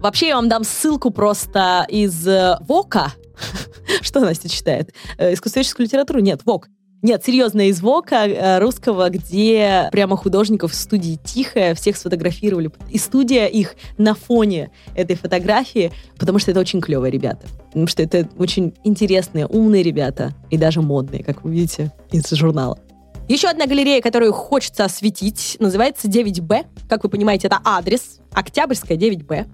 Вообще, я вам дам ссылку просто из э, ВОКа. Что Настя читает? Э, искусствоведческую литературу? Нет, ВОК. Нет, серьезно, из ВОКа э, русского, где прямо художников в студии «Тихая» всех сфотографировали. И студия их на фоне этой фотографии, потому что это очень клевые ребята. Потому что это очень интересные, умные ребята и даже модные, как вы видите из журнала. Еще одна галерея, которую хочется осветить, называется 9Б. Как вы понимаете, это адрес. Октябрьская 9Б.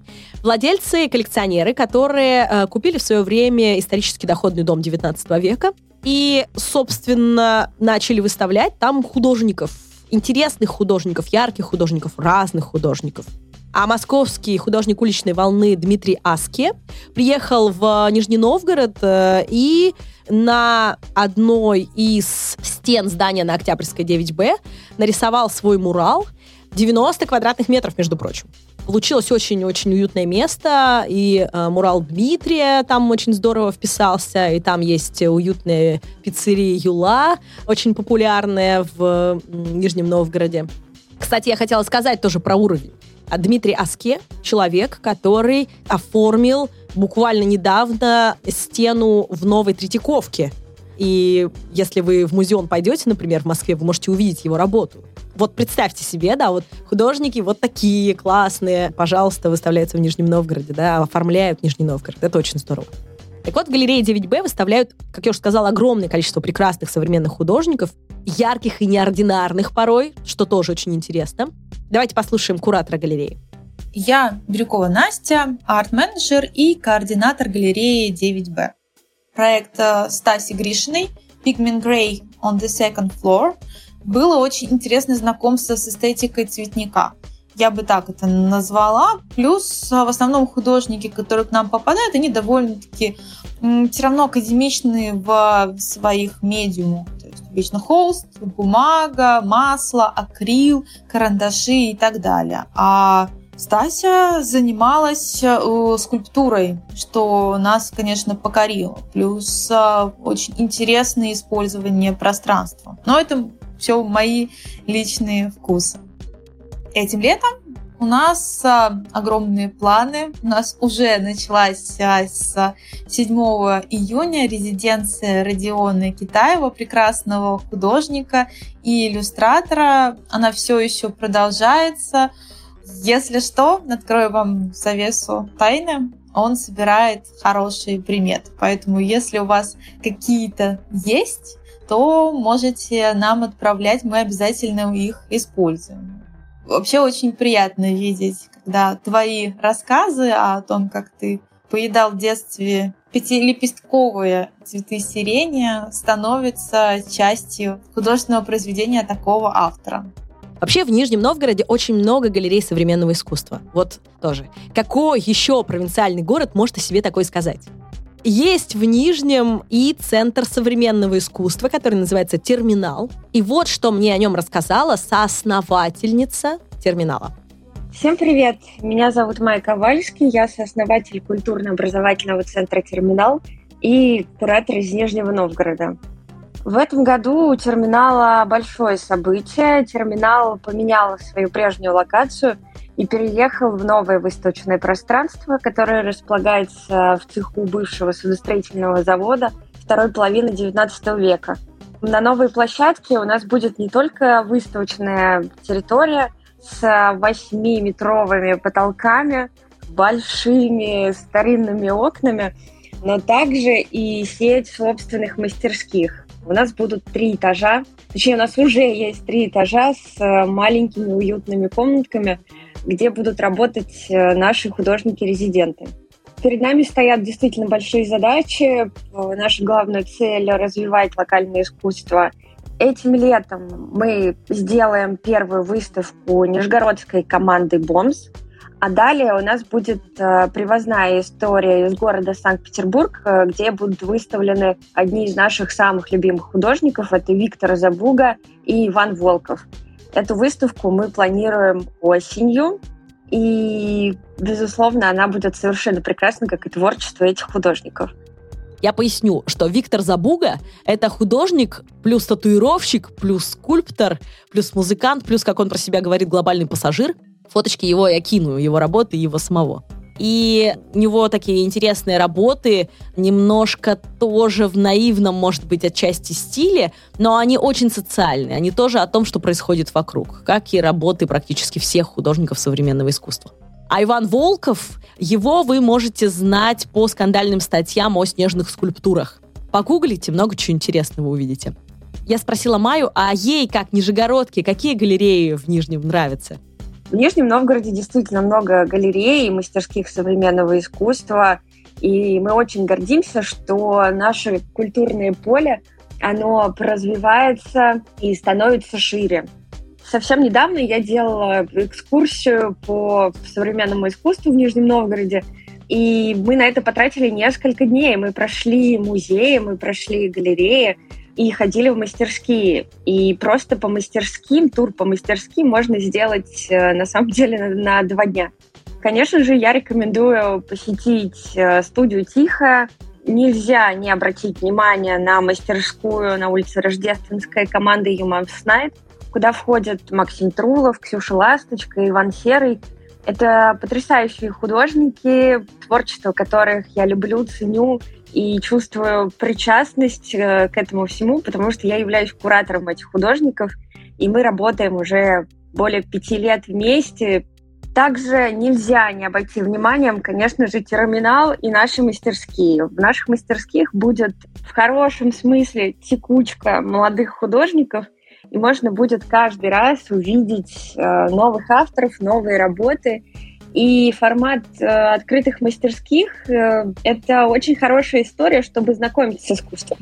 Владельцы, коллекционеры, которые э, купили в свое время исторический доходный дом 19 века и, собственно, начали выставлять там художников, интересных художников, ярких художников, разных художников. А московский художник уличной волны Дмитрий Аски приехал в Нижний Новгород э, и на одной из стен здания на Октябрьской 9Б нарисовал свой мурал 90 квадратных метров, между прочим. Получилось очень-очень уютное место, и э, мурал Дмитрия там очень здорово вписался, и там есть уютная пиццерия Юла, очень популярная в Нижнем Новгороде. Кстати, я хотела сказать тоже про уровень. А Дмитрий Аске — человек, который оформил буквально недавно стену в Новой Третьяковке. И если вы в музеон пойдете, например, в Москве, вы можете увидеть его работу. Вот представьте себе, да, вот художники вот такие классные, пожалуйста, выставляются в Нижнем Новгороде, да, оформляют Нижний Новгород. Это очень здорово. Так вот, галереи 9Б выставляют, как я уже сказала, огромное количество прекрасных современных художников, ярких и неординарных порой, что тоже очень интересно. Давайте послушаем куратора галереи. Я Бирюкова Настя, арт-менеджер и координатор галереи 9Б. Проект э, Стаси Гришиной Pigment Gray on the Second Floor было очень интересное знакомство с эстетикой цветника. Я бы так это назвала. Плюс а, в основном художники, которые к нам попадают, они довольно-таки все равно академичные в своих медиумах. То есть обычно холст, бумага, масло, акрил, карандаши и так далее. А Стася занималась э, скульптурой, что нас, конечно, покорило. Плюс э, очень интересное использование пространства. Но это все мои личные вкусы. Этим летом у нас а, огромные планы. У нас уже началась с 7 июня резиденция Родиона Китаева, прекрасного художника и иллюстратора. Она все еще продолжается. Если что, открою вам завесу тайны. Он собирает хорошие приметы. Поэтому, если у вас какие-то есть, то можете нам отправлять, мы обязательно их используем. Вообще очень приятно видеть, когда твои рассказы о том, как ты поедал в детстве пятилепестковые цветы сирени, становятся частью художественного произведения такого автора. Вообще в Нижнем Новгороде очень много галерей современного искусства. Вот тоже. Какой еще провинциальный город может о себе такое сказать? Есть в Нижнем и Центр современного искусства, который называется «Терминал». И вот что мне о нем рассказала соосновательница «Терминала». Всем привет! Меня зовут Майя Ковальский, я сооснователь культурно-образовательного центра «Терминал» и куратор из Нижнего Новгорода. В этом году у терминала большое событие. Терминал поменял свою прежнюю локацию – и переехал в новое выставочное пространство, которое располагается в цеху бывшего судостроительного завода второй половины XIX века. На новой площадке у нас будет не только выставочная территория с 8-метровыми потолками, большими старинными окнами, но также и сеть собственных мастерских. У нас будут три этажа, точнее, у нас уже есть три этажа с маленькими уютными комнатками, где будут работать э, наши художники-резиденты. Перед нами стоят действительно большие задачи. Наша главная цель — развивать локальное искусство. Этим летом мы сделаем первую выставку нижегородской команды «Бомс», а далее у нас будет э, привозная история из города Санкт-Петербург, э, где будут выставлены одни из наших самых любимых художников. Это Виктор Забуга и Иван Волков. Эту выставку мы планируем осенью, и, безусловно, она будет совершенно прекрасна, как и творчество этих художников. Я поясню, что Виктор Забуга — это художник, плюс татуировщик, плюс скульптор, плюс музыкант, плюс, как он про себя говорит, глобальный пассажир. Фоточки его я кину, его работы, его самого. И у него такие интересные работы, немножко тоже в наивном, может быть, отчасти стиле, но они очень социальные. Они тоже о том, что происходит вокруг, как и работы практически всех художников современного искусства. А Иван Волков, его вы можете знать по скандальным статьям о снежных скульптурах. Погуглите, много чего интересного увидите. Я спросила Маю, а ей, как нижегородке, какие галереи в Нижнем нравятся? В Нижнем Новгороде действительно много галерей и мастерских современного искусства. И мы очень гордимся, что наше культурное поле, оно развивается и становится шире. Совсем недавно я делала экскурсию по современному искусству в Нижнем Новгороде, и мы на это потратили несколько дней. Мы прошли музеи, мы прошли галереи, и ходили в мастерские. И просто по мастерским, тур по мастерским можно сделать э, на самом деле на, на два дня. Конечно же, я рекомендую посетить э, студию «Тихо». Нельзя не обратить внимание на мастерскую на улице Рождественская команды Human Night, куда входят Максим Трулов, Ксюша Ласточка, Иван Серый. Это потрясающие художники, творчество которых я люблю, ценю и чувствую причастность э, к этому всему, потому что я являюсь куратором этих художников, и мы работаем уже более пяти лет вместе. Также нельзя не обойти вниманием, конечно же, терминал и наши мастерские. В наших мастерских будет в хорошем смысле текучка молодых художников, и можно будет каждый раз увидеть э, новых авторов, новые работы. И формат э, открытых мастерских э, — это очень хорошая история, чтобы знакомиться с искусством.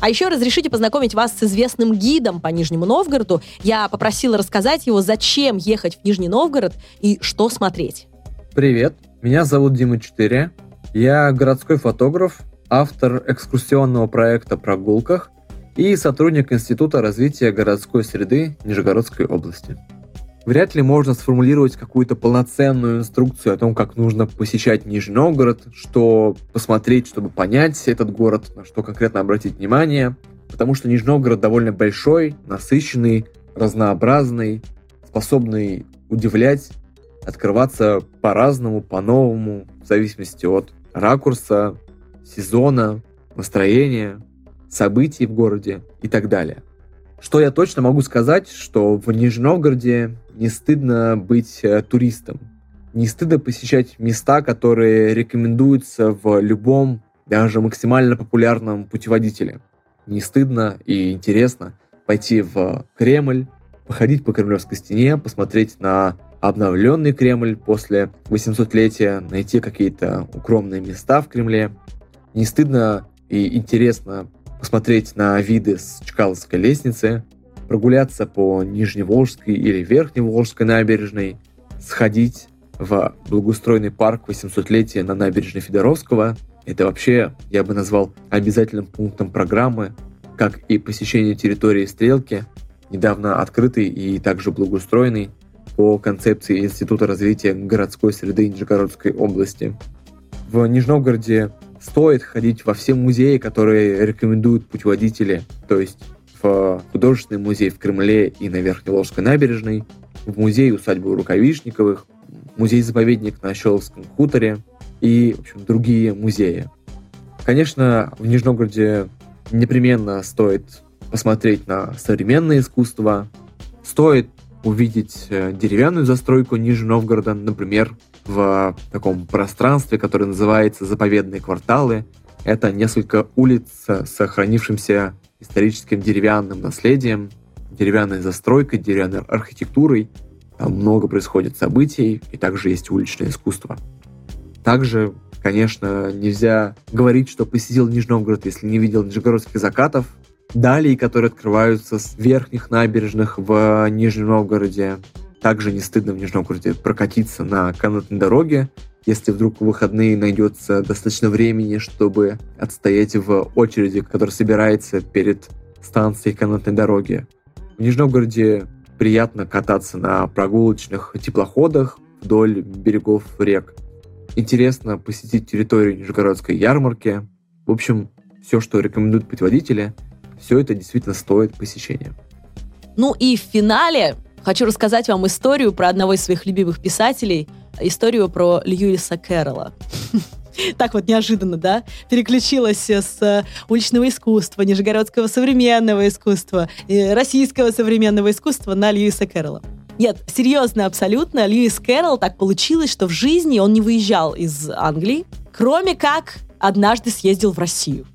А еще разрешите познакомить вас с известным гидом по Нижнему Новгороду. Я попросила рассказать его, зачем ехать в Нижний Новгород и что смотреть. Привет, меня зовут Дима 4. Я городской фотограф, автор экскурсионного проекта «Прогулках» и сотрудник Института развития городской среды Нижегородской области. Вряд ли можно сформулировать какую-то полноценную инструкцию о том, как нужно посещать Нижний Новгород, что посмотреть, чтобы понять этот город, на что конкретно обратить внимание, потому что Нижний Новгород довольно большой, насыщенный, разнообразный, способный удивлять, открываться по-разному, по-новому, в зависимости от ракурса, сезона, настроения, событий в городе и так далее. Что я точно могу сказать, что в Нижнем не стыдно быть э, туристом. Не стыдно посещать места, которые рекомендуются в любом, даже максимально популярном путеводителе. Не стыдно и интересно пойти в Кремль, походить по Кремлевской стене, посмотреть на обновленный Кремль после 800-летия, найти какие-то укромные места в Кремле. Не стыдно и интересно посмотреть на виды с Чкаловской лестницы, прогуляться по Нижневолжской или Верхневолжской набережной, сходить в благоустроенный парк 800-летия на набережной Федоровского. Это вообще, я бы назвал, обязательным пунктом программы, как и посещение территории Стрелки, недавно открытый и также благоустроенный по концепции Института развития городской среды Нижегородской области. В Нижнем Новгороде стоит ходить во все музеи, которые рекомендуют путеводители, то есть в художественный музей в Кремле и на Верхневолжской набережной, в музей усадьбы Рукавишниковых, музей-заповедник на Щеловском хуторе и, в общем, другие музеи. Конечно, в Нижнем Новгороде непременно стоит посмотреть на современное искусство, стоит увидеть э, деревянную застройку Нижнего Новгорода, например, в таком пространстве, которое называется «Заповедные кварталы». Это несколько улиц с сохранившимся историческим деревянным наследием, деревянной застройкой, деревянной архитектурой. Там много происходит событий, и также есть уличное искусство. Также, конечно, нельзя говорить, что посетил Нижний Новгород, если не видел нижегородских закатов. Далее, которые открываются с верхних набережных в Нижнем Новгороде. Также не стыдно в Нижнем Новгороде прокатиться на канатной дороге, если вдруг в выходные найдется достаточно времени, чтобы отстоять в очереди, которая собирается перед станцией канатной дороги. В Нижнем Новгороде приятно кататься на прогулочных теплоходах вдоль берегов рек. Интересно посетить территорию Нижегородской ярмарки. В общем, все, что рекомендуют путеводители, все это действительно стоит посещения. Ну и в финале Хочу рассказать вам историю про одного из своих любимых писателей, историю про Льюиса Кэрролла. Так вот неожиданно, да? Переключилась с э, уличного искусства, нижегородского современного искусства, российского современного искусства на Льюиса Кэрролла. Нет, серьезно, абсолютно. Льюис Кэрролл так получилось, что в жизни он не выезжал из Англии, кроме как однажды съездил в Россию.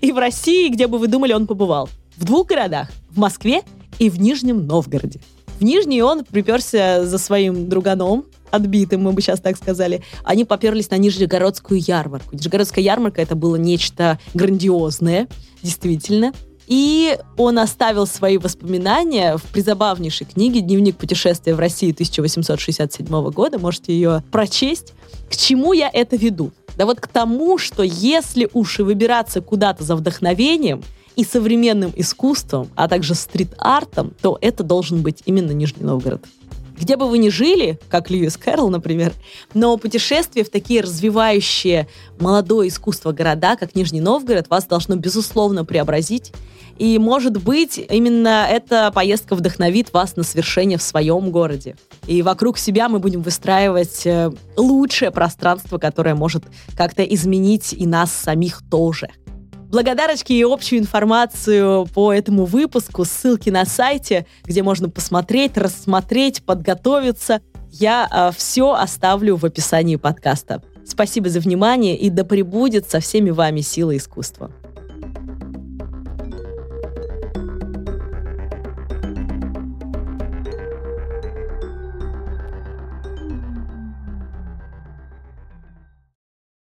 И в России, где бы вы думали, он побывал? В двух городах. В Москве и в Нижнем Новгороде. В Нижний он приперся за своим друганом, отбитым, мы бы сейчас так сказали. Они поперлись на Нижегородскую ярмарку. Нижегородская ярмарка это было нечто грандиозное, действительно. И он оставил свои воспоминания в призабавнейшей книге «Дневник путешествия в России 1867 года». Можете ее прочесть. К чему я это веду? Да вот к тому, что если уж и выбираться куда-то за вдохновением, и современным искусством, а также стрит-артом, то это должен быть именно Нижний Новгород. Где бы вы ни жили, как Льюис Кэрролл, например, но путешествие в такие развивающие молодое искусство города, как Нижний Новгород, вас должно, безусловно, преобразить. И, может быть, именно эта поездка вдохновит вас на свершение в своем городе. И вокруг себя мы будем выстраивать э, лучшее пространство, которое может как-то изменить и нас самих тоже. Благодарочки и общую информацию по этому выпуску, ссылки на сайте, где можно посмотреть, рассмотреть, подготовиться, я э, все оставлю в описании подкаста. Спасибо за внимание и да пребудет со всеми вами сила искусства.